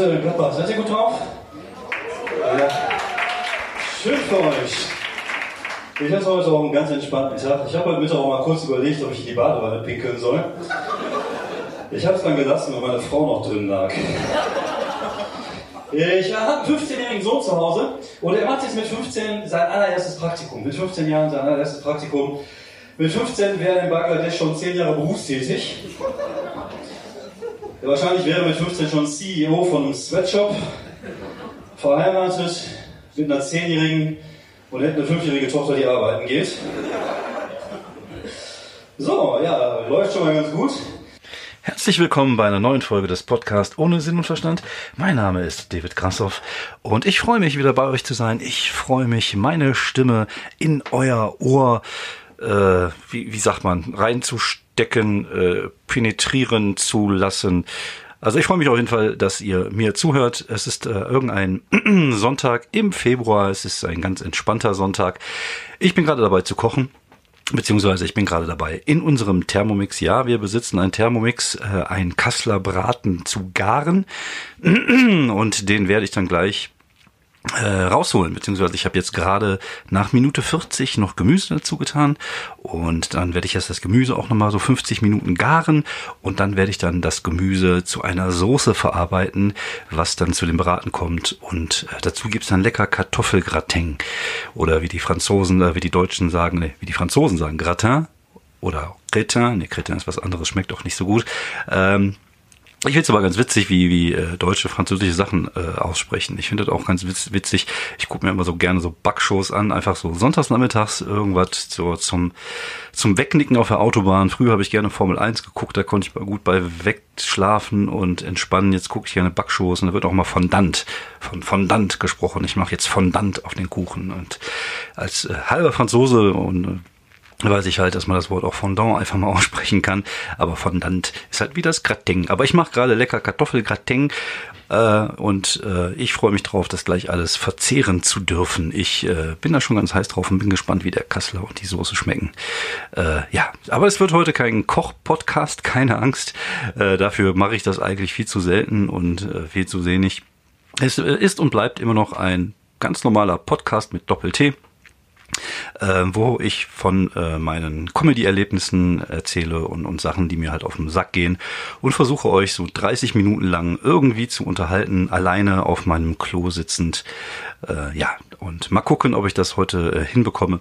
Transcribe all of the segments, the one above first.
Äh, Gladbach. Seid ihr gut drauf? Ja. Schön für euch. Ich hatte heute auch einen ganz entspannten Tag. Ich habe heute Mittag auch mal kurz überlegt, ob ich in die Badewanne pinkeln soll. Ich habe es dann gelassen, weil meine Frau noch drin lag. Ich habe einen 15-jährigen Sohn zu Hause und er macht jetzt mit 15 sein allererstes Praktikum. Mit 15 Jahren sein allererstes Praktikum. Mit 15 wäre er in Bangladesch schon 10 Jahre berufstätig. Ja, wahrscheinlich wäre mit 15 schon CEO von einem Sweatshop, verheiratet, mit einer 10-jährigen und hätte eine 5-jährige Tochter, die arbeiten geht. So, ja, läuft schon mal ganz gut. Herzlich willkommen bei einer neuen Folge des Podcasts ohne Sinn und Verstand. Mein Name ist David Krassoff und ich freue mich wieder bei euch zu sein. Ich freue mich, meine Stimme in euer Ohr, äh, wie, wie sagt man, reinzustecken, äh, penetrieren zu lassen. Also ich freue mich auf jeden Fall, dass ihr mir zuhört. Es ist äh, irgendein Sonntag im Februar. Es ist ein ganz entspannter Sonntag. Ich bin gerade dabei zu kochen. Beziehungsweise ich bin gerade dabei in unserem Thermomix. Ja, wir besitzen einen Thermomix, äh, ein Kassler Braten zu garen. Und den werde ich dann gleich äh, rausholen, beziehungsweise ich habe jetzt gerade nach Minute 40 noch Gemüse dazu getan. Und dann werde ich jetzt das Gemüse auch nochmal so 50 Minuten garen. Und dann werde ich dann das Gemüse zu einer Soße verarbeiten, was dann zu dem Braten kommt. Und äh, dazu gibt's dann lecker Kartoffelgratin. Oder wie die Franzosen, äh, wie die Deutschen sagen, nee, wie die Franzosen sagen, Gratin oder Cretin, ne, Cretin ist was anderes, schmeckt auch nicht so gut. Ähm, ich finde es aber ganz witzig, wie, wie äh, deutsche, französische Sachen äh, aussprechen. Ich finde das auch ganz witz, witzig. Ich gucke mir immer so gerne so Backshows an, einfach so sonntags irgendwas so zum, zum Wegnicken auf der Autobahn. Früher habe ich gerne Formel 1 geguckt, da konnte ich mal gut bei wegschlafen und entspannen. Jetzt gucke ich gerne Backshows und da wird auch mal Fondant, von Fondant gesprochen. Ich mache jetzt Fondant auf den Kuchen. Und als äh, halber Franzose und weiß ich halt, dass man das Wort auch Fondant einfach mal aussprechen kann. Aber Fondant ist halt wie das Gratin. Aber ich mache gerade lecker Kartoffelgratin äh, und äh, ich freue mich drauf, das gleich alles verzehren zu dürfen. Ich äh, bin da schon ganz heiß drauf und bin gespannt, wie der Kassler und die Soße schmecken. Äh, ja, aber es wird heute kein Koch-Podcast, keine Angst. Äh, dafür mache ich das eigentlich viel zu selten und äh, viel zu wenig. Es äh, ist und bleibt immer noch ein ganz normaler Podcast mit Doppel-T äh, wo ich von äh, meinen Comedy-Erlebnissen erzähle und, und Sachen, die mir halt auf den Sack gehen und versuche euch so 30 Minuten lang irgendwie zu unterhalten, alleine auf meinem Klo sitzend. Äh, ja, und mal gucken, ob ich das heute äh, hinbekomme.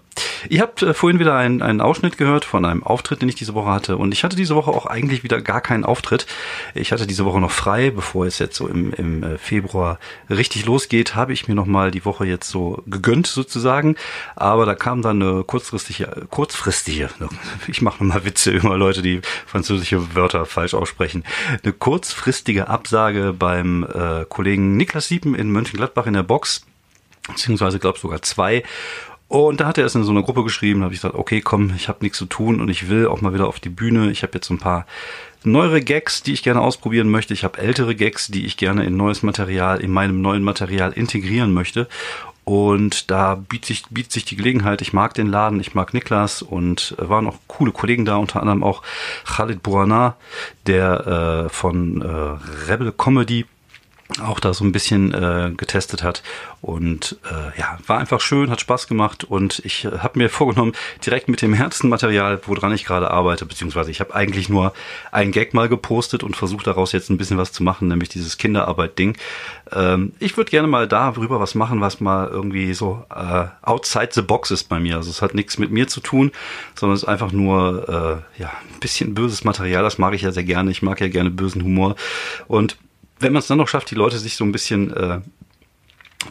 Ihr habt äh, vorhin wieder einen, einen Ausschnitt gehört von einem Auftritt, den ich diese Woche hatte. Und ich hatte diese Woche auch eigentlich wieder gar keinen Auftritt. Ich hatte diese Woche noch frei, bevor es jetzt so im, im äh, Februar richtig losgeht, habe ich mir nochmal die Woche jetzt so gegönnt sozusagen. Aber da kam dann eine kurzfristige, kurzfristige, ich mache mal Witze über Leute, die französische Wörter falsch aussprechen, eine kurzfristige Absage beim äh, Kollegen Niklas Siepen in Mönchengladbach in der Box beziehungsweise glaube sogar zwei. Und da hat er es in so einer Gruppe geschrieben, habe ich gesagt, okay, komm, ich habe nichts zu tun und ich will auch mal wieder auf die Bühne. Ich habe jetzt ein paar neuere Gags, die ich gerne ausprobieren möchte. Ich habe ältere Gags, die ich gerne in neues Material, in meinem neuen Material integrieren möchte. Und da bietet sich, bietet sich die Gelegenheit. Ich mag den Laden, ich mag Niklas und äh, waren auch coole Kollegen da, unter anderem auch Khalid Bouana, der äh, von äh, Rebel Comedy auch da so ein bisschen äh, getestet hat und äh, ja, war einfach schön, hat Spaß gemacht und ich äh, habe mir vorgenommen, direkt mit dem Material, woran ich gerade arbeite, beziehungsweise ich habe eigentlich nur ein Gag mal gepostet und versucht daraus jetzt ein bisschen was zu machen, nämlich dieses Kinderarbeit-Ding. Ähm, ich würde gerne mal darüber was machen, was mal irgendwie so äh, outside the box ist bei mir. Also es hat nichts mit mir zu tun, sondern es ist einfach nur äh, ja ein bisschen böses Material. Das mag ich ja sehr gerne. Ich mag ja gerne bösen Humor und wenn man es dann noch schafft, die Leute sich so ein bisschen äh,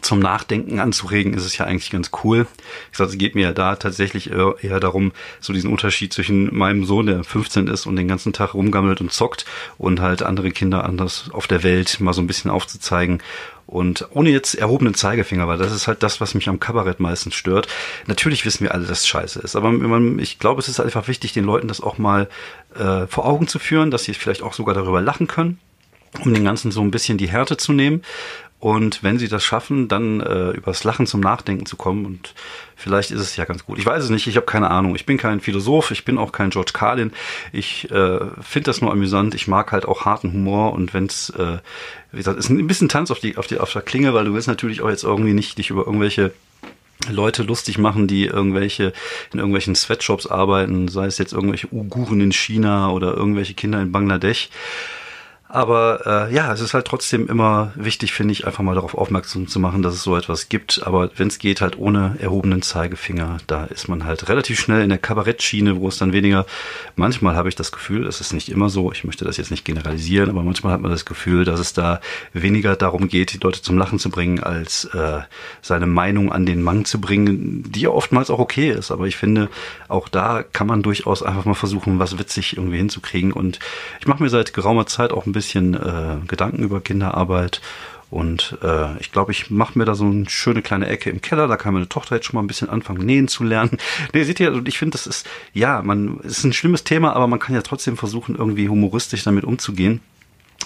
zum Nachdenken anzuregen, ist es ja eigentlich ganz cool. Ich sage, es geht mir ja da tatsächlich eher darum, so diesen Unterschied zwischen meinem Sohn, der 15 ist und den ganzen Tag rumgammelt und zockt und halt andere Kinder anders auf der Welt mal so ein bisschen aufzuzeigen. Und ohne jetzt erhobenen Zeigefinger, weil das ist halt das, was mich am Kabarett meistens stört. Natürlich wissen wir alle, dass es scheiße ist, aber ich glaube, es ist einfach wichtig, den Leuten das auch mal äh, vor Augen zu führen, dass sie vielleicht auch sogar darüber lachen können um den Ganzen so ein bisschen die Härte zu nehmen. Und wenn sie das schaffen, dann äh, übers Lachen zum Nachdenken zu kommen und vielleicht ist es ja ganz gut. Ich weiß es nicht, ich habe keine Ahnung. Ich bin kein Philosoph, ich bin auch kein George Carlin. Ich äh, finde das nur amüsant. Ich mag halt auch harten Humor und wenn es, äh, wie gesagt, ist ein bisschen Tanz auf die auf die auf der Klinge, weil du willst natürlich auch jetzt irgendwie nicht dich über irgendwelche Leute lustig machen, die irgendwelche in irgendwelchen Sweatshops arbeiten, sei es jetzt irgendwelche Uiguren in China oder irgendwelche Kinder in Bangladesch. Aber äh, ja, es ist halt trotzdem immer wichtig, finde ich, einfach mal darauf aufmerksam zu machen, dass es so etwas gibt. Aber wenn es geht, halt ohne erhobenen Zeigefinger, da ist man halt relativ schnell in der Kabarettschiene, wo es dann weniger, manchmal habe ich das Gefühl, es ist nicht immer so, ich möchte das jetzt nicht generalisieren, aber manchmal hat man das Gefühl, dass es da weniger darum geht, die Leute zum Lachen zu bringen, als äh, seine Meinung an den Mann zu bringen, die ja oftmals auch okay ist. Aber ich finde, auch da kann man durchaus einfach mal versuchen, was witzig irgendwie hinzukriegen. Und ich mache mir seit geraumer Zeit auch ein bisschen äh, Gedanken über Kinderarbeit. Und äh, ich glaube, ich mache mir da so eine schöne kleine Ecke im Keller. Da kann meine Tochter jetzt schon mal ein bisschen anfangen, nähen zu lernen. Nee, seht ihr, und ich finde, das ist, ja, man, ist ein schlimmes Thema, aber man kann ja trotzdem versuchen, irgendwie humoristisch damit umzugehen.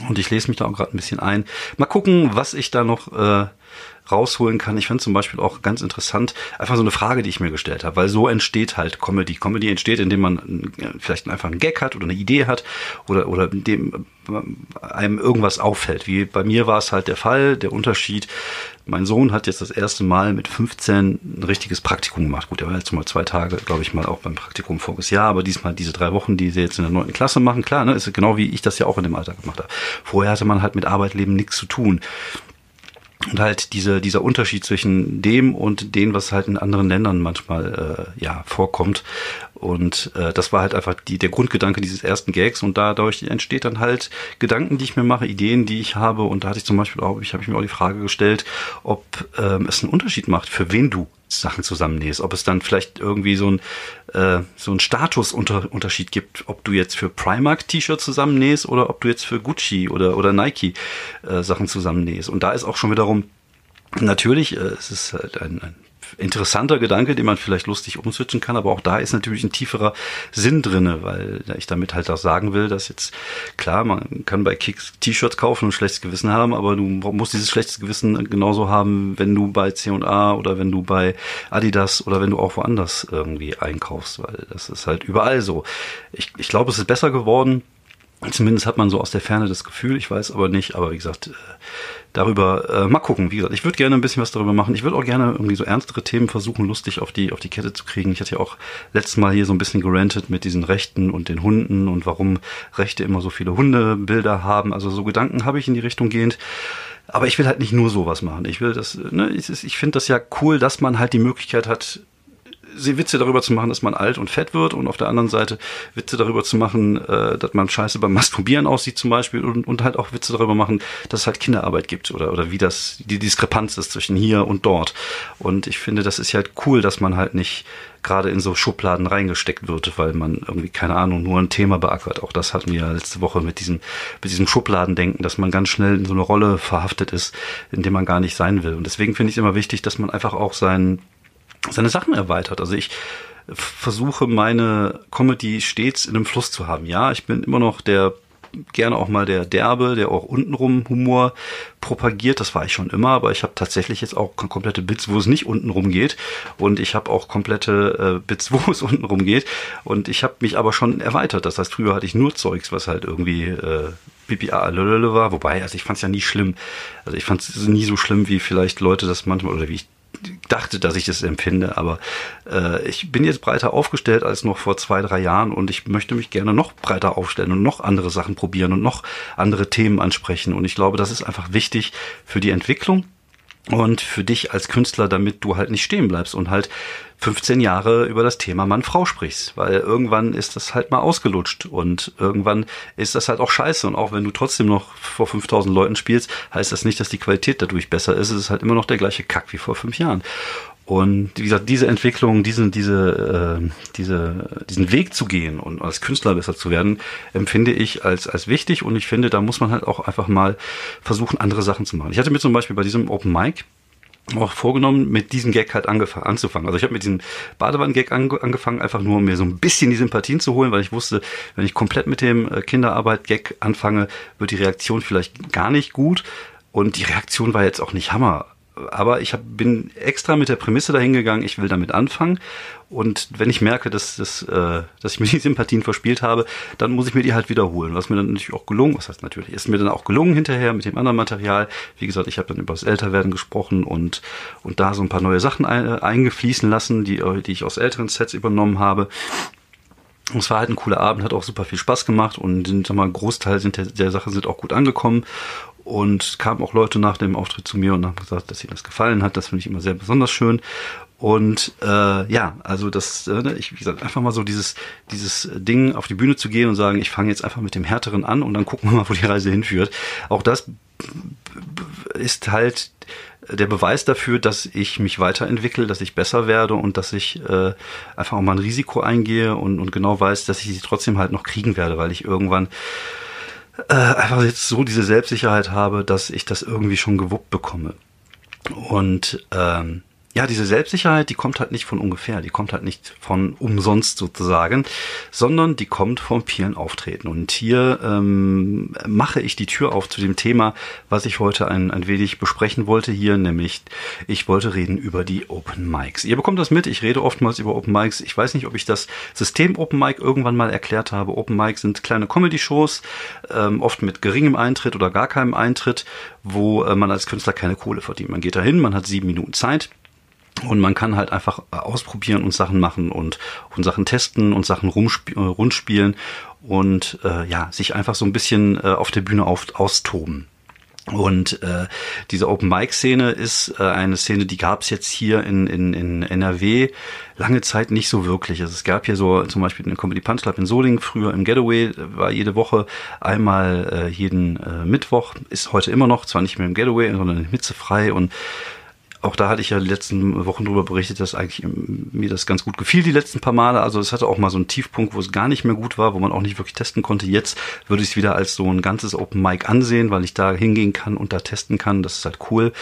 Und ich lese mich da auch gerade ein bisschen ein. Mal gucken, was ich da noch äh, rausholen kann. Ich fand zum Beispiel auch ganz interessant, einfach so eine Frage, die ich mir gestellt habe, weil so entsteht halt Comedy. Comedy entsteht, indem man vielleicht einfach einen Gag hat oder eine Idee hat oder, oder dem einem irgendwas auffällt. Wie bei mir war es halt der Fall, der Unterschied. Mein Sohn hat jetzt das erste Mal mit 15 ein richtiges Praktikum gemacht. Gut, er war jetzt mal zwei Tage, glaube ich, mal auch beim Praktikum voriges Jahr, aber diesmal diese drei Wochen, die sie jetzt in der neunten Klasse machen, klar, ne, ist genau wie ich das ja auch in dem Alter gemacht habe. Vorher hatte man halt mit Arbeitleben nichts zu tun. Und halt diese, dieser Unterschied zwischen dem und dem, was halt in anderen Ländern manchmal äh, ja vorkommt. Und äh, das war halt einfach die, der Grundgedanke dieses ersten Gags. Und dadurch entsteht dann halt Gedanken, die ich mir mache, Ideen, die ich habe. Und da hatte ich zum Beispiel auch, ich habe ich mir auch die Frage gestellt, ob ähm, es einen Unterschied macht, für wen du Sachen zusammennähst. Ob es dann vielleicht irgendwie so ein, äh, so ein Statusunterschied gibt, ob du jetzt für Primark T-Shirt zusammennähst oder ob du jetzt für Gucci oder, oder Nike äh, Sachen zusammennähst. Und da ist auch schon wiederum Natürlich, äh, es ist halt ein, ein interessanter Gedanke, den man vielleicht lustig umswitchen kann, aber auch da ist natürlich ein tieferer Sinn drinne, weil ich damit halt auch sagen will, dass jetzt, klar, man kann bei Kicks T-Shirts kaufen und ein schlechtes Gewissen haben, aber du musst dieses schlechtes Gewissen genauso haben, wenn du bei C&A oder wenn du bei Adidas oder wenn du auch woanders irgendwie einkaufst, weil das ist halt überall so. Ich, ich glaube, es ist besser geworden, Zumindest hat man so aus der Ferne das Gefühl, ich weiß aber nicht, aber wie gesagt, äh, darüber äh, mal gucken. Wie gesagt, ich würde gerne ein bisschen was darüber machen. Ich würde auch gerne irgendwie so ernstere Themen versuchen, lustig auf die auf die Kette zu kriegen. Ich hatte ja auch letztes Mal hier so ein bisschen gerantet mit diesen Rechten und den Hunden und warum Rechte immer so viele Hundebilder haben. Also so Gedanken habe ich in die Richtung gehend. Aber ich will halt nicht nur sowas machen. Ich will das, ne, ich, ich finde das ja cool, dass man halt die Möglichkeit hat, Witze darüber zu machen, dass man alt und fett wird und auf der anderen Seite Witze darüber zu machen, äh, dass man scheiße beim Masturbieren aussieht zum Beispiel und, und halt auch Witze darüber machen, dass es halt Kinderarbeit gibt oder, oder wie das, die Diskrepanz ist zwischen hier und dort. Und ich finde, das ist halt cool, dass man halt nicht gerade in so Schubladen reingesteckt wird, weil man irgendwie, keine Ahnung, nur ein Thema beackert. Auch das hatten wir ja letzte Woche mit diesem, mit diesem Schubladendenken, dass man ganz schnell in so eine Rolle verhaftet ist, in dem man gar nicht sein will. Und deswegen finde ich es immer wichtig, dass man einfach auch seinen seine Sachen erweitert. Also ich versuche meine Comedy stets in einem Fluss zu haben. Ja, ich bin immer noch der gerne auch mal der derbe, der auch untenrum Humor propagiert. Das war ich schon immer, aber ich habe tatsächlich jetzt auch komplette Bits, wo es nicht untenrum geht. Und ich habe auch komplette äh, Bits, wo es untenrum geht. Und ich habe mich aber schon erweitert. Das heißt, früher hatte ich nur Zeugs, was halt irgendwie äh, BPA war. Wobei, also ich fand es ja nie schlimm. Also ich fand es nie so schlimm, wie vielleicht Leute das manchmal, oder wie ich dachte, dass ich das empfinde, aber äh, ich bin jetzt breiter aufgestellt als noch vor zwei, drei Jahren und ich möchte mich gerne noch breiter aufstellen und noch andere Sachen probieren und noch andere Themen ansprechen. Und ich glaube, das ist einfach wichtig für die Entwicklung und für dich als Künstler, damit du halt nicht stehen bleibst und halt 15 Jahre über das Thema Mann-Frau sprichst, weil irgendwann ist das halt mal ausgelutscht und irgendwann ist das halt auch scheiße. Und auch wenn du trotzdem noch vor 5000 Leuten spielst, heißt das nicht, dass die Qualität dadurch besser ist, es ist halt immer noch der gleiche Kack wie vor fünf Jahren. Und wie gesagt, diese Entwicklung, diesen, diese, äh, diese, diesen Weg zu gehen und als Künstler besser zu werden, empfinde ich als, als wichtig. Und ich finde, da muss man halt auch einfach mal versuchen, andere Sachen zu machen. Ich hatte mir zum Beispiel bei diesem Open Mic auch vorgenommen, mit diesem Gag halt anzufangen. Also ich habe mit diesem Badewannen-Gag ange angefangen, einfach nur um mir so ein bisschen die Sympathien zu holen, weil ich wusste, wenn ich komplett mit dem äh, Kinderarbeit-Gag anfange, wird die Reaktion vielleicht gar nicht gut. Und die Reaktion war jetzt auch nicht Hammer aber ich hab, bin extra mit der Prämisse dahingegangen, ich will damit anfangen. Und wenn ich merke, dass, dass, äh, dass ich mir die Sympathien verspielt habe, dann muss ich mir die halt wiederholen. Was mir dann natürlich auch gelungen, was heißt natürlich, ist mir dann auch gelungen hinterher mit dem anderen Material. Wie gesagt, ich habe dann über das Älterwerden gesprochen und, und da so ein paar neue Sachen ein, äh, eingefließen lassen, die, äh, die ich aus älteren Sets übernommen habe. Es war halt ein cooler Abend, hat auch super viel Spaß gemacht und sag mal, Großteil der, der Sachen sind auch gut angekommen. Und kamen auch Leute nach dem Auftritt zu mir und haben gesagt, dass ihnen das gefallen hat. Das finde ich immer sehr besonders schön. Und äh, ja, also das, äh, ich wie gesagt, einfach mal so dieses dieses Ding auf die Bühne zu gehen und sagen, ich fange jetzt einfach mit dem härteren an und dann gucken wir mal, wo die Reise hinführt. Auch das ist halt der Beweis dafür, dass ich mich weiterentwickle, dass ich besser werde und dass ich äh, einfach auch mal ein Risiko eingehe und, und genau weiß, dass ich sie trotzdem halt noch kriegen werde, weil ich irgendwann äh, einfach jetzt so diese Selbstsicherheit habe, dass ich das irgendwie schon gewuppt bekomme. Und ähm, ja, diese Selbstsicherheit, die kommt halt nicht von ungefähr, die kommt halt nicht von umsonst sozusagen, sondern die kommt vom vielen Auftreten. Und hier ähm, mache ich die Tür auf zu dem Thema, was ich heute ein, ein wenig besprechen wollte hier, nämlich ich wollte reden über die Open Mics. Ihr bekommt das mit, ich rede oftmals über Open Mics. Ich weiß nicht, ob ich das System Open Mic irgendwann mal erklärt habe. Open Mics sind kleine Comedy-Shows, ähm, oft mit geringem Eintritt oder gar keinem Eintritt, wo äh, man als Künstler keine Kohle verdient. Man geht dahin, man hat sieben Minuten Zeit und man kann halt einfach äh, ausprobieren und Sachen machen und, und Sachen testen und Sachen rumsp äh, rundspielen und äh, ja, sich einfach so ein bisschen äh, auf der Bühne auf, austoben. Und äh, diese Open Mic Szene ist äh, eine Szene, die gab es jetzt hier in, in, in NRW lange Zeit nicht so wirklich. Also es gab hier so zum Beispiel den Comedy Punch Club in Solingen früher im Getaway, war jede Woche einmal äh, jeden äh, Mittwoch, ist heute immer noch, zwar nicht mehr im Getaway, sondern in Hitze frei und auch da hatte ich ja die letzten Wochen drüber berichtet, dass eigentlich mir das ganz gut gefiel die letzten paar Male. Also es hatte auch mal so einen Tiefpunkt, wo es gar nicht mehr gut war, wo man auch nicht wirklich testen konnte. Jetzt würde ich es wieder als so ein ganzes Open Mic ansehen, weil ich da hingehen kann und da testen kann. Das ist halt cool.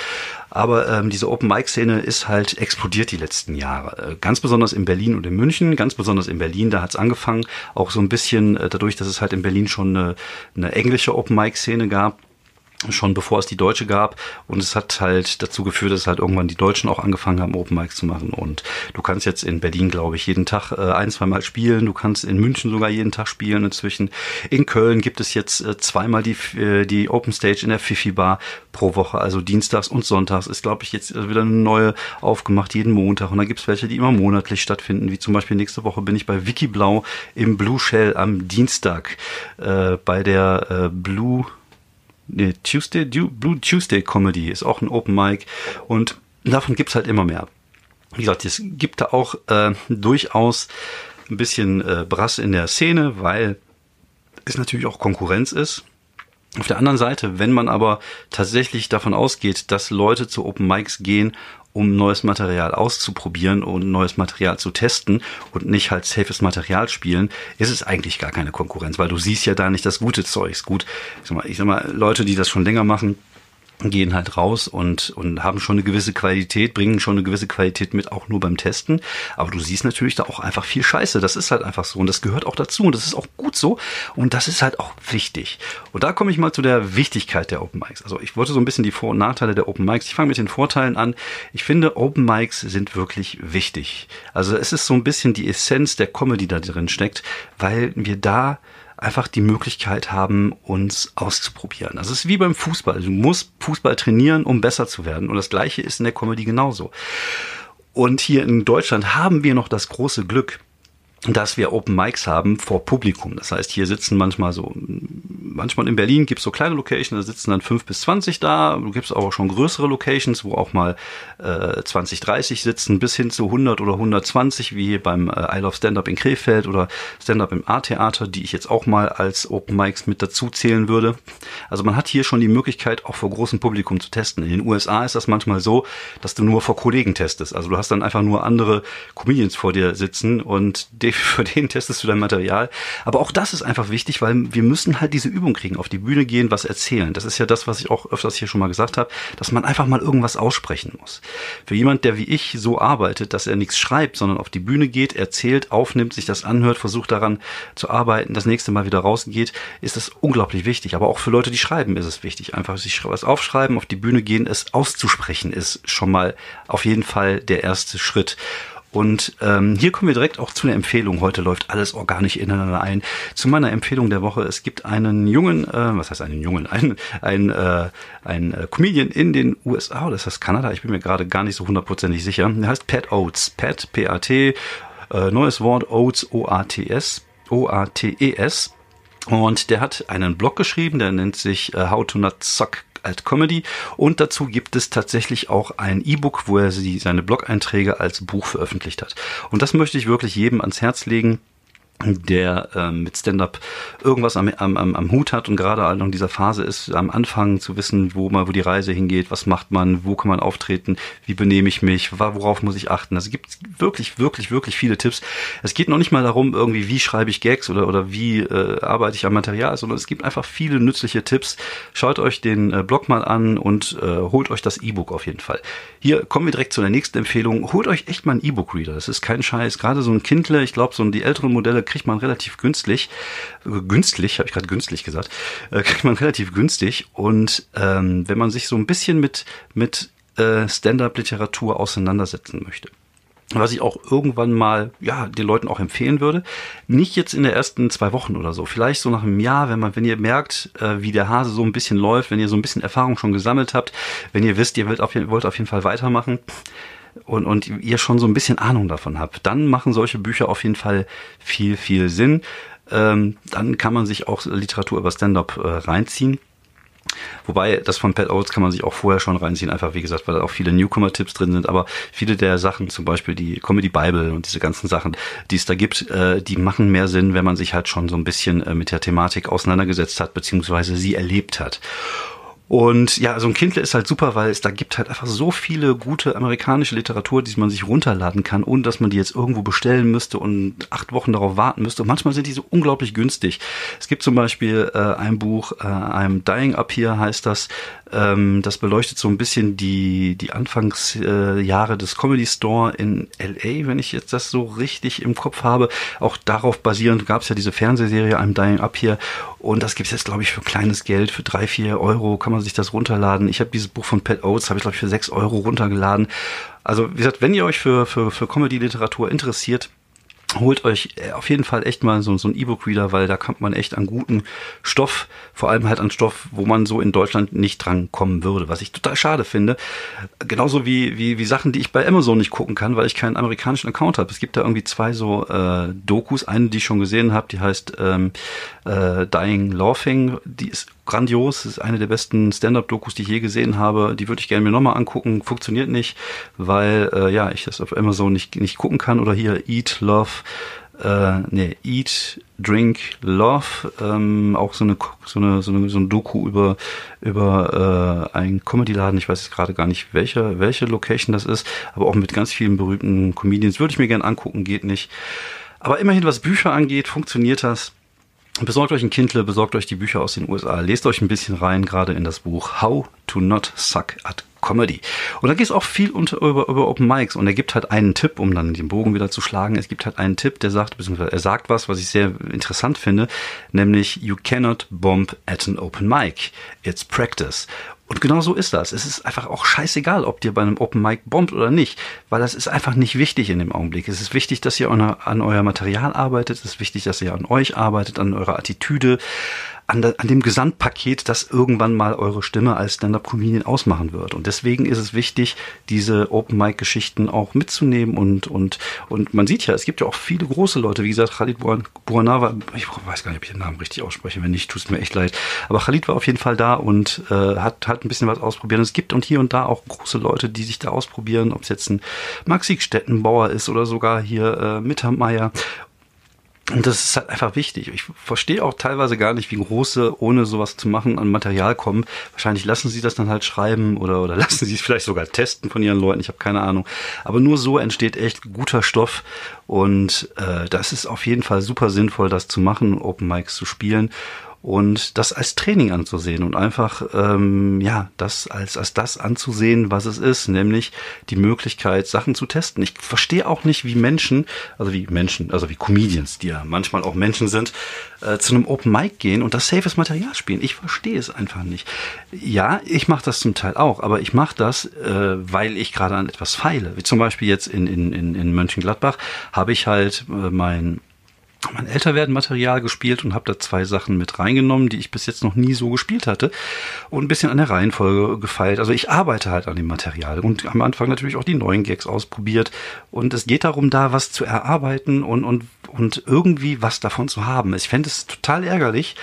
Aber ähm, diese Open Mic Szene ist halt explodiert die letzten Jahre. Äh, ganz besonders in Berlin und in München. Ganz besonders in Berlin, da hat es angefangen. Auch so ein bisschen äh, dadurch, dass es halt in Berlin schon eine, eine englische Open Mic Szene gab schon bevor es die Deutsche gab. Und es hat halt dazu geführt, dass halt irgendwann die Deutschen auch angefangen haben, Open Mics zu machen. Und du kannst jetzt in Berlin, glaube ich, jeden Tag äh, ein, zweimal spielen. Du kannst in München sogar jeden Tag spielen inzwischen. In Köln gibt es jetzt äh, zweimal die, äh, die Open Stage in der Fifi Bar pro Woche. Also dienstags und sonntags ist, glaube ich, jetzt wieder eine neue aufgemacht, jeden Montag. Und da gibt es welche, die immer monatlich stattfinden. Wie zum Beispiel nächste Woche bin ich bei Wiki Blau im Blue Shell am Dienstag äh, bei der äh, Blue nee, Tuesday, Blue Tuesday Comedy ist auch ein Open Mic und davon gibt's halt immer mehr. Wie gesagt, es gibt da auch äh, durchaus ein bisschen äh, Brass in der Szene, weil es natürlich auch Konkurrenz ist. Auf der anderen Seite, wenn man aber tatsächlich davon ausgeht, dass Leute zu Open Mics gehen, um neues Material auszuprobieren und neues Material zu testen und nicht halt safes Material spielen, ist es eigentlich gar keine Konkurrenz, weil du siehst ja da nicht das gute Zeugs. Gut, ich sag mal, ich sag mal Leute, die das schon länger machen, gehen halt raus und, und haben schon eine gewisse Qualität, bringen schon eine gewisse Qualität mit, auch nur beim Testen. Aber du siehst natürlich da auch einfach viel Scheiße. Das ist halt einfach so und das gehört auch dazu und das ist auch gut so und das ist halt auch wichtig. Und da komme ich mal zu der Wichtigkeit der Open Mics. Also ich wollte so ein bisschen die Vor- und Nachteile der Open Mics. Ich fange mit den Vorteilen an. Ich finde, Open Mics sind wirklich wichtig. Also es ist so ein bisschen die Essenz der Comedy da drin steckt, weil wir da einfach die Möglichkeit haben, uns auszuprobieren. Das ist wie beim Fußball. Du musst Fußball trainieren, um besser zu werden. Und das Gleiche ist in der Comedy genauso. Und hier in Deutschland haben wir noch das große Glück, dass wir Open Mics haben vor Publikum. Das heißt, hier sitzen manchmal so, manchmal in Berlin gibt's so kleine Locations, da sitzen dann fünf bis zwanzig da. Du gibst aber schon größere Locations, wo auch mal äh, 20, 30 sitzen, bis hin zu 100 oder 120, wie beim äh, I Love Stand-Up in Krefeld oder Stand-Up im A-Theater, die ich jetzt auch mal als Open Mics mit dazu zählen würde. Also man hat hier schon die Möglichkeit, auch vor großem Publikum zu testen. In den USA ist das manchmal so, dass du nur vor Kollegen testest. Also du hast dann einfach nur andere Comedians vor dir sitzen und für den testest du dein Material. Aber auch das ist einfach wichtig, weil wir müssen halt diese Übung kriegen, auf die Bühne gehen, was erzählen. Das ist ja das, was ich auch öfters hier schon mal gesagt habe, dass man einfach mal irgendwas aussprechen muss. Für jemand, der wie ich so arbeitet, dass er nichts schreibt, sondern auf die Bühne geht, erzählt, aufnimmt, sich das anhört, versucht daran zu arbeiten, das nächste Mal wieder rausgeht, ist das unglaublich wichtig. Aber auch für Leute, die schreiben, ist es wichtig. Einfach sich was aufschreiben, auf die Bühne gehen, es auszusprechen, ist schon mal auf jeden Fall der erste Schritt. Und ähm, hier kommen wir direkt auch zu einer Empfehlung. Heute läuft alles organisch ineinander ein. Zu meiner Empfehlung der Woche. Es gibt einen jungen, äh, was heißt einen jungen, ein, ein, äh, ein äh, Comedian in den USA, oder ist das Kanada? Ich bin mir gerade gar nicht so hundertprozentig sicher. Der heißt Pat Oates. Pat, P-A-T, äh, neues Wort, Oates, O-A-T-S, O-A-T-E-S. Und der hat einen Blog geschrieben, der nennt sich uh, How to Not Suck als Comedy und dazu gibt es tatsächlich auch ein E-Book, wo er sie, seine Blog-Einträge als Buch veröffentlicht hat. Und das möchte ich wirklich jedem ans Herz legen der ähm, mit Stand-up irgendwas am, am, am, Hut hat und gerade halt in dieser Phase ist, am Anfang zu wissen, wo mal, wo die Reise hingeht, was macht man, wo kann man auftreten, wie benehme ich mich, worauf muss ich achten. Also es gibt wirklich, wirklich, wirklich viele Tipps. Es geht noch nicht mal darum, irgendwie, wie schreibe ich Gags oder, oder wie äh, arbeite ich am Material, sondern es gibt einfach viele nützliche Tipps. Schaut euch den äh, Blog mal an und äh, holt euch das E-Book auf jeden Fall. Hier kommen wir direkt zu der nächsten Empfehlung. Holt euch echt mal ein E-Book-Reader. Das ist kein Scheiß. Gerade so ein Kindle, ich glaube, so die älteren Modelle kriegt man relativ günstig. Äh, günstig, habe ich gerade günstig gesagt. Äh, kriegt man relativ günstig. Und ähm, wenn man sich so ein bisschen mit, mit äh, Stand-up-Literatur auseinandersetzen möchte was ich auch irgendwann mal ja den Leuten auch empfehlen würde. Nicht jetzt in der ersten zwei Wochen oder so, vielleicht so nach einem Jahr, wenn man, wenn ihr merkt, äh, wie der Hase so ein bisschen läuft, wenn ihr so ein bisschen Erfahrung schon gesammelt habt, wenn ihr wisst, ihr wollt auf, wollt auf jeden Fall weitermachen, und, und ihr schon so ein bisschen Ahnung davon habt, dann machen solche Bücher auf jeden Fall viel, viel Sinn. Ähm, dann kann man sich auch Literatur über Stand-up äh, reinziehen. Wobei, das von Pat Oates kann man sich auch vorher schon reinziehen, einfach wie gesagt, weil da auch viele Newcomer-Tipps drin sind, aber viele der Sachen, zum Beispiel die Comedy Bible und diese ganzen Sachen, die es da gibt, äh, die machen mehr Sinn, wenn man sich halt schon so ein bisschen äh, mit der Thematik auseinandergesetzt hat, beziehungsweise sie erlebt hat. Und ja, so ein Kindle ist halt super, weil es da gibt halt einfach so viele gute amerikanische Literatur, die man sich runterladen kann, ohne dass man die jetzt irgendwo bestellen müsste und acht Wochen darauf warten müsste. Und manchmal sind die so unglaublich günstig. Es gibt zum Beispiel äh, ein Buch, äh, I'm Dying Up Here heißt das. Ähm, das beleuchtet so ein bisschen die, die Anfangsjahre äh, des Comedy Store in LA, wenn ich jetzt das so richtig im Kopf habe. Auch darauf basierend gab es ja diese Fernsehserie I'm Dying Up Here. Und das gibt es jetzt, glaube ich, für kleines Geld, für drei, vier Euro kann man sich das runterladen. Ich habe dieses Buch von Pat Oates, habe ich, glaube ich, für sechs Euro runtergeladen. Also, wie gesagt, wenn ihr euch für, für, für Comedy-Literatur interessiert, holt euch äh, auf jeden Fall echt mal so, so ein E-Book-Reader, weil da kommt man echt an guten Stoff, vor allem halt an Stoff, wo man so in Deutschland nicht dran kommen würde, was ich total schade finde. Genauso wie, wie, wie Sachen, die ich bei Amazon nicht gucken kann, weil ich keinen amerikanischen Account habe. Es gibt da irgendwie zwei so äh, Dokus, eine, die ich schon gesehen habe, die heißt ähm, äh, Dying Laughing, die ist grandios, ist eine der besten Stand-up-Dokus, die ich je gesehen habe. Die würde ich gerne mir nochmal angucken. Funktioniert nicht, weil äh, ja ich das auf Amazon nicht, nicht gucken kann. Oder hier Eat, Love, äh, nee, Eat, Drink, Love, ähm, auch so eine so eine so eine so ein Doku über über äh, einen Comedy-Laden. Ich weiß jetzt gerade gar nicht welche welche Location das ist, aber auch mit ganz vielen berühmten Comedians würde ich mir gerne angucken. Geht nicht. Aber immerhin, was Bücher angeht, funktioniert das. Besorgt euch ein Kindle, besorgt euch die Bücher aus den USA, lest euch ein bisschen rein, gerade in das Buch How to Not Suck at Comedy. Und da geht es auch viel unter, über, über Open Mics und er gibt halt einen Tipp, um dann den Bogen wieder zu schlagen. Es gibt halt einen Tipp, der sagt, beziehungsweise er sagt was, was ich sehr interessant finde, nämlich You cannot bomb at an open mic. It's practice. Und genau so ist das. Es ist einfach auch scheißegal, ob dir bei einem Open Mic bombt oder nicht, weil das ist einfach nicht wichtig in dem Augenblick. Es ist wichtig, dass ihr an euer Material arbeitet. Es ist wichtig, dass ihr an euch arbeitet, an eurer Attitüde, an, an dem Gesamtpaket, das irgendwann mal eure Stimme als Stand-Up-Comedian ausmachen wird. Und deswegen ist es wichtig, diese Open-Mic-Geschichten auch mitzunehmen und, und, und man sieht ja, es gibt ja auch viele große Leute, wie gesagt, Khalid Buanava, ich weiß gar nicht, ob ich den Namen richtig ausspreche, wenn nicht, tut es mir echt leid. Aber Khalid war auf jeden Fall da und äh, hat, hat ein bisschen was ausprobiert. Und es gibt und hier und da auch große Leute, die sich da ausprobieren, ob es jetzt ein Maxi Stettenbauer ist oder sogar hier äh, Mittermeier und das ist halt einfach wichtig. Ich verstehe auch teilweise gar nicht, wie große, ohne sowas zu machen, an Material kommen. Wahrscheinlich lassen sie das dann halt schreiben oder, oder lassen sie es vielleicht sogar testen von ihren Leuten. Ich habe keine Ahnung. Aber nur so entsteht echt guter Stoff. Und äh, das ist auf jeden Fall super sinnvoll, das zu machen, Open Mics zu spielen. Und das als Training anzusehen und einfach ähm, ja das als als das anzusehen, was es ist, nämlich die Möglichkeit Sachen zu testen. Ich verstehe auch nicht, wie Menschen, also wie Menschen, also wie Comedians, die ja manchmal auch Menschen sind, äh, zu einem Open Mic gehen und das safes Material spielen. Ich verstehe es einfach nicht. Ja, ich mache das zum Teil auch, aber ich mache das, äh, weil ich gerade an etwas feile. Wie zum Beispiel jetzt in in in, in Mönchengladbach habe ich halt äh, mein mein Älterwerden-Material gespielt und habe da zwei Sachen mit reingenommen, die ich bis jetzt noch nie so gespielt hatte und ein bisschen an der Reihenfolge gefeilt. Also ich arbeite halt an dem Material und am Anfang natürlich auch die neuen Gags ausprobiert und es geht darum, da was zu erarbeiten und, und, und irgendwie was davon zu haben. Ich fände es total ärgerlich,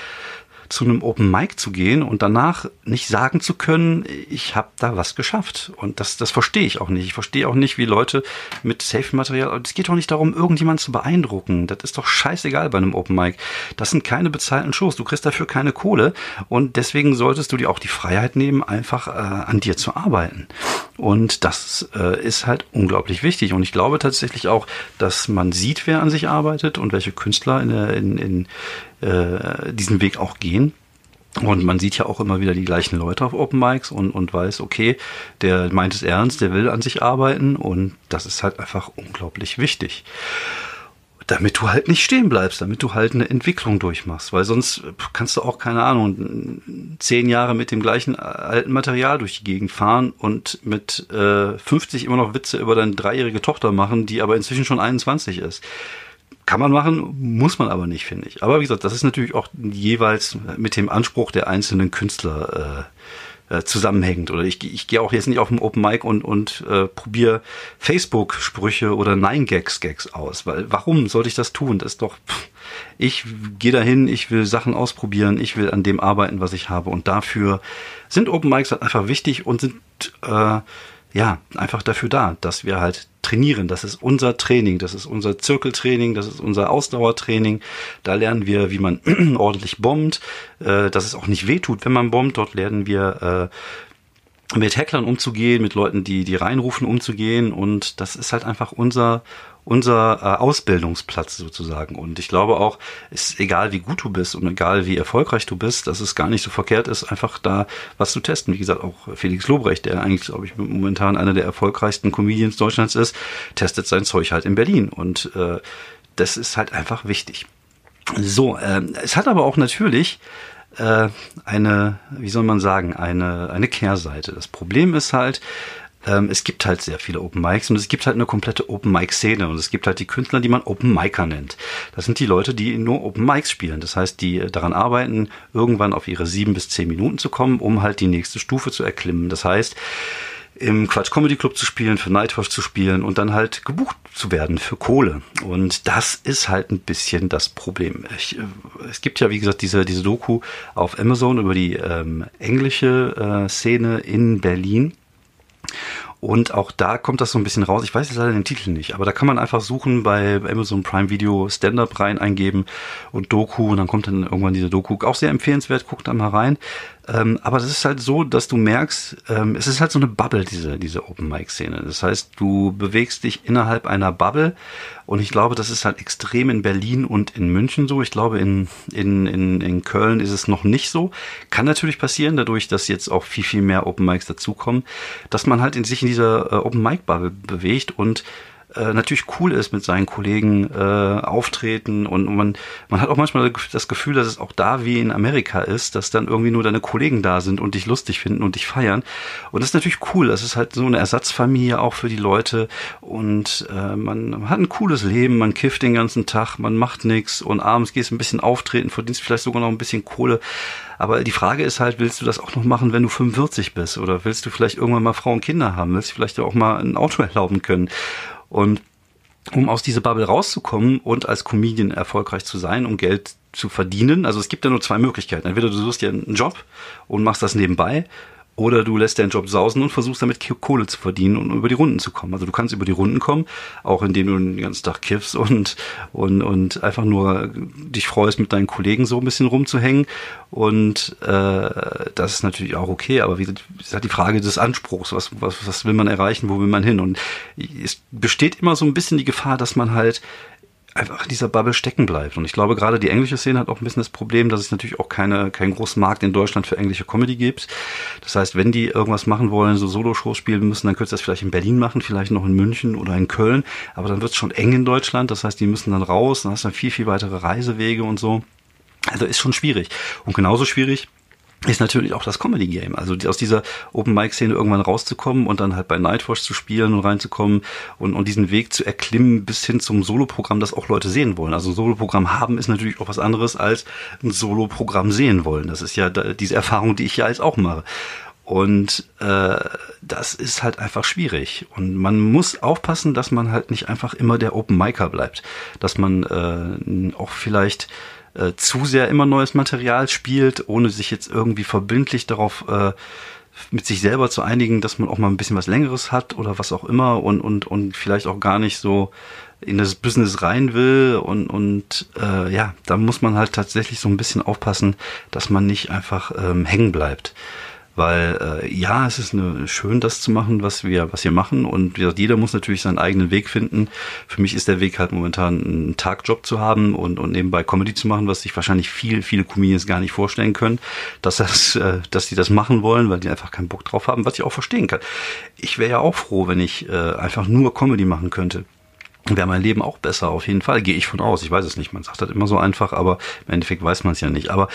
zu einem Open Mic zu gehen und danach nicht sagen zu können, ich habe da was geschafft. Und das, das verstehe ich auch nicht. Ich verstehe auch nicht, wie Leute mit Safe-Material, es geht doch nicht darum, irgendjemanden zu beeindrucken. Das ist doch scheißegal bei einem Open Mic. Das sind keine bezahlten Shows. Du kriegst dafür keine Kohle und deswegen solltest du dir auch die Freiheit nehmen, einfach äh, an dir zu arbeiten. Und das äh, ist halt unglaublich wichtig. Und ich glaube tatsächlich auch, dass man sieht, wer an sich arbeitet und welche Künstler in, in, in äh, diesen Weg auch gehen. Und man sieht ja auch immer wieder die gleichen Leute auf Open Mics und, und weiß, okay, der meint es ernst, der will an sich arbeiten und das ist halt einfach unglaublich wichtig damit du halt nicht stehen bleibst, damit du halt eine Entwicklung durchmachst, weil sonst kannst du auch, keine Ahnung, zehn Jahre mit dem gleichen alten Material durch die Gegend fahren und mit äh, 50 immer noch Witze über deine dreijährige Tochter machen, die aber inzwischen schon 21 ist. Kann man machen, muss man aber nicht, finde ich. Aber wie gesagt, das ist natürlich auch jeweils mit dem Anspruch der einzelnen Künstler äh, äh, zusammenhängend. Oder ich, ich gehe auch jetzt nicht auf dem Open Mic und, und äh, probiere Facebook-Sprüche oder Nine-Gags-Gags aus. Weil warum sollte ich das tun? Das ist doch. Pff, ich gehe dahin, ich will Sachen ausprobieren, ich will an dem arbeiten, was ich habe. Und dafür sind Open Mics halt einfach wichtig und sind äh, ja einfach dafür da, dass wir halt trainieren. Das ist unser Training, das ist unser Zirkeltraining, das ist unser Ausdauertraining. Da lernen wir, wie man ordentlich bombt, äh, dass es auch nicht wehtut, wenn man bombt. Dort lernen wir äh, mit Hacklern umzugehen, mit Leuten, die die reinrufen, umzugehen. Und das ist halt einfach unser unser äh, Ausbildungsplatz sozusagen. Und ich glaube auch, ist egal wie gut du bist und egal wie erfolgreich du bist, dass es gar nicht so verkehrt ist, einfach da was zu testen. Wie gesagt, auch Felix Lobrecht, der eigentlich, glaube ich, momentan einer der erfolgreichsten Comedians Deutschlands ist, testet sein Zeug halt in Berlin. Und äh, das ist halt einfach wichtig. So, äh, es hat aber auch natürlich äh, eine, wie soll man sagen, eine, eine Kehrseite. Das Problem ist halt, ähm, es gibt halt sehr viele Open Mics und es gibt halt eine komplette Open Mic Szene und es gibt halt die Künstler, die man Open Micer nennt. Das sind die Leute, die nur Open Mics spielen. Das heißt, die daran arbeiten, irgendwann auf ihre sieben bis zehn Minuten zu kommen, um halt die nächste Stufe zu erklimmen. Das heißt, im Quatsch Comedy Club zu spielen, für Nightwatch zu spielen und dann halt gebucht zu werden für Kohle. Und das ist halt ein bisschen das Problem. Ich, äh, es gibt ja, wie gesagt, diese, diese Doku auf Amazon über die ähm, englische äh, Szene in Berlin. Und auch da kommt das so ein bisschen raus. Ich weiß jetzt leider den Titel nicht, aber da kann man einfach suchen bei Amazon Prime Video Stand-Up rein eingeben und Doku und dann kommt dann irgendwann diese Doku. Auch sehr empfehlenswert, guckt da mal rein. Ähm, aber das ist halt so, dass du merkst, ähm, es ist halt so eine Bubble, diese, diese Open Mic Szene. Das heißt, du bewegst dich innerhalb einer Bubble und ich glaube, das ist halt extrem in Berlin und in München so. Ich glaube, in, in, in, in Köln ist es noch nicht so. Kann natürlich passieren, dadurch, dass jetzt auch viel, viel mehr Open Mics dazukommen, dass man halt in sich in dieser äh, Open Mic Bubble bewegt und äh, natürlich cool ist mit seinen Kollegen äh, auftreten und man, man hat auch manchmal das Gefühl, dass es auch da wie in Amerika ist, dass dann irgendwie nur deine Kollegen da sind und dich lustig finden und dich feiern. Und das ist natürlich cool. Das ist halt so eine Ersatzfamilie auch für die Leute und äh, man, hat ein cooles Leben, man kifft den ganzen Tag, man macht nichts und abends gehst ein bisschen auftreten, verdienst vielleicht sogar noch ein bisschen Kohle. Aber die Frage ist halt, willst du das auch noch machen, wenn du 45 bist? Oder willst du vielleicht irgendwann mal Frau und Kinder haben? Willst du vielleicht auch mal ein Auto erlauben können? Und um aus dieser Bubble rauszukommen und als Comedian erfolgreich zu sein, um Geld zu verdienen. Also es gibt ja nur zwei Möglichkeiten. Entweder du suchst dir einen Job und machst das nebenbei oder du lässt deinen Job sausen und versuchst damit Kohle zu verdienen und über die Runden zu kommen. Also du kannst über die Runden kommen, auch indem du den ganzen Tag kiffst und, und, und einfach nur dich freust, mit deinen Kollegen so ein bisschen rumzuhängen. Und äh, das ist natürlich auch okay, aber wie halt die Frage des Anspruchs, was, was, was will man erreichen, wo will man hin? Und es besteht immer so ein bisschen die Gefahr, dass man halt einfach in dieser Bubble stecken bleibt. Und ich glaube, gerade die englische Szene hat auch ein bisschen das Problem, dass es natürlich auch keine, keinen großen Markt in Deutschland für englische Comedy gibt. Das heißt, wenn die irgendwas machen wollen, so Solo-Shows spielen müssen, dann können sie das vielleicht in Berlin machen, vielleicht noch in München oder in Köln. Aber dann wird es schon eng in Deutschland. Das heißt, die müssen dann raus, dann hast du dann viel, viel weitere Reisewege und so. Also ist schon schwierig. Und genauso schwierig ist natürlich auch das Comedy Game. Also aus dieser Open Mic Szene irgendwann rauszukommen und dann halt bei Nightwatch zu spielen und reinzukommen und, und diesen Weg zu erklimmen bis hin zum Soloprogramm, das auch Leute sehen wollen. Also ein Soloprogramm haben ist natürlich auch was anderes als ein Soloprogramm sehen wollen. Das ist ja diese Erfahrung, die ich ja jetzt auch mache. Und äh, das ist halt einfach schwierig. Und man muss aufpassen, dass man halt nicht einfach immer der Open Micer bleibt. Dass man äh, auch vielleicht äh, zu sehr immer neues Material spielt, ohne sich jetzt irgendwie verbindlich darauf äh, mit sich selber zu einigen, dass man auch mal ein bisschen was Längeres hat oder was auch immer und, und, und vielleicht auch gar nicht so in das Business rein will und, und äh, ja, da muss man halt tatsächlich so ein bisschen aufpassen, dass man nicht einfach ähm, hängen bleibt. Weil äh, ja, es ist eine, schön, das zu machen, was wir, was wir machen. Und wie gesagt, jeder muss natürlich seinen eigenen Weg finden. Für mich ist der Weg halt momentan einen Tagjob zu haben und, und nebenbei Comedy zu machen, was sich wahrscheinlich viel, viele Comedians gar nicht vorstellen können, dass das, äh, dass die das machen wollen, weil die einfach keinen Bock drauf haben, was ich auch verstehen kann. Ich wäre ja auch froh, wenn ich äh, einfach nur Comedy machen könnte wäre mein Leben auch besser, auf jeden Fall, gehe ich von aus. Ich weiß es nicht, man sagt das immer so einfach, aber im Endeffekt weiß man es ja nicht. Aber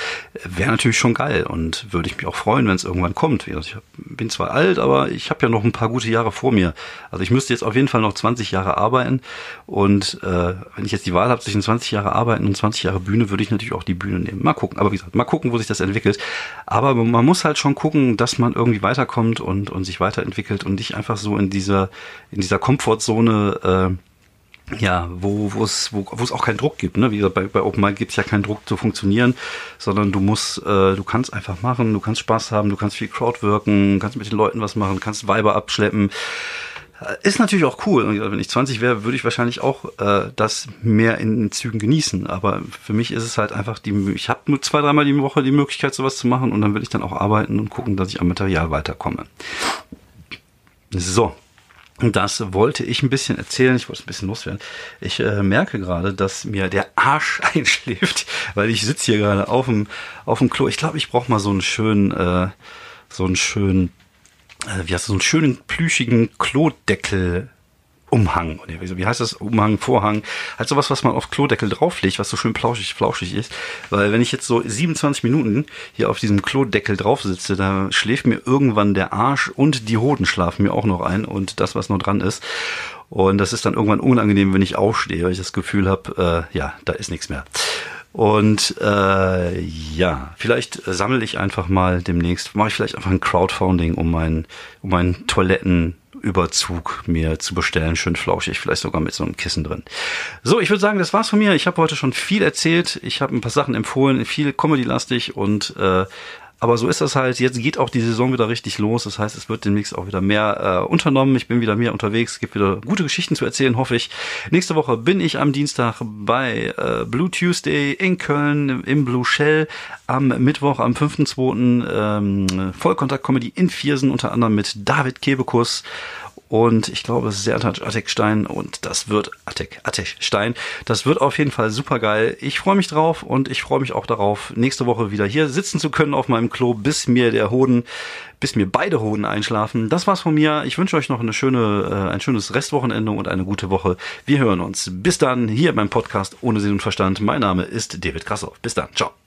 wäre natürlich schon geil und würde ich mich auch freuen, wenn es irgendwann kommt. Ich bin zwar alt, aber ich habe ja noch ein paar gute Jahre vor mir. Also ich müsste jetzt auf jeden Fall noch 20 Jahre arbeiten und äh, wenn ich jetzt die Wahl habe zwischen 20 Jahre arbeiten und 20 Jahre Bühne, würde ich natürlich auch die Bühne nehmen. Mal gucken, aber wie gesagt, mal gucken, wo sich das entwickelt. Aber man muss halt schon gucken, dass man irgendwie weiterkommt und, und sich weiterentwickelt und nicht einfach so in dieser, in dieser Komfortzone äh, ja, wo, es, wo, auch keinen Druck gibt. Ne? Wie gesagt, bei, bei Open Mic gibt es ja keinen Druck zu funktionieren, sondern du musst, äh, du kannst einfach machen, du kannst Spaß haben, du kannst viel Crowdworken, kannst mit den Leuten was machen, kannst Weiber abschleppen. Äh, ist natürlich auch cool. Und wenn ich 20 wäre, würde ich wahrscheinlich auch äh, das mehr in Zügen genießen. Aber für mich ist es halt einfach die, ich habe nur zwei, dreimal die Woche die Möglichkeit, sowas zu machen und dann will ich dann auch arbeiten und gucken, dass ich am Material weiterkomme. So, das wollte ich ein bisschen erzählen, ich wollte es ein bisschen loswerden. Ich äh, merke gerade, dass mir der Arsch einschläft, weil ich sitze hier gerade auf dem, auf dem Klo. Ich glaube, ich brauche mal so einen schönen, äh, so einen schönen, äh, wie heißt das, so einen schönen plüschigen Klodeckel Umhang, wie heißt das? Umhang, Vorhang, halt sowas, was man auf Klodeckel drauflegt, was so schön plauschig, flauschig ist. Weil wenn ich jetzt so 27 Minuten hier auf diesem Klodeckel drauf sitze, da schläft mir irgendwann der Arsch und die Hoden schlafen mir auch noch ein und das, was noch dran ist. Und das ist dann irgendwann unangenehm, wenn ich aufstehe, weil ich das Gefühl habe, äh, ja, da ist nichts mehr. Und äh, ja, vielleicht sammle ich einfach mal demnächst, mache ich vielleicht einfach ein Crowdfunding, um meinen um meinen Toiletten Überzug mir zu bestellen, schön flauschig, vielleicht sogar mit so einem Kissen drin. So, ich würde sagen, das war's von mir. Ich habe heute schon viel erzählt. Ich habe ein paar Sachen empfohlen, viel Comedy-lastig und äh, aber so ist das halt. Jetzt geht auch die Saison wieder richtig los. Das heißt, es wird demnächst auch wieder mehr äh, unternommen. Ich bin wieder mehr unterwegs. Es gibt wieder gute Geschichten zu erzählen, hoffe ich. Nächste Woche bin ich am Dienstag bei äh, Blue Tuesday in Köln im Blue Shell. Am Mittwoch, am 5.2. Ähm, Vollkontakt Comedy in Viersen, unter anderem mit David Kebekus und ich glaube, es ist sehr Atek Stein und das wird Atek, Atek Stein. Das wird auf jeden Fall super geil. Ich freue mich drauf und ich freue mich auch darauf, nächste Woche wieder hier sitzen zu können auf meinem Klo, bis mir der Hoden, bis mir beide Hoden einschlafen. Das war's von mir. Ich wünsche euch noch eine schöne, äh, ein schönes Restwochenende und eine gute Woche. Wir hören uns. Bis dann hier beim Podcast ohne Sinn und Verstand. Mein Name ist David Krassoff. Bis dann. Ciao.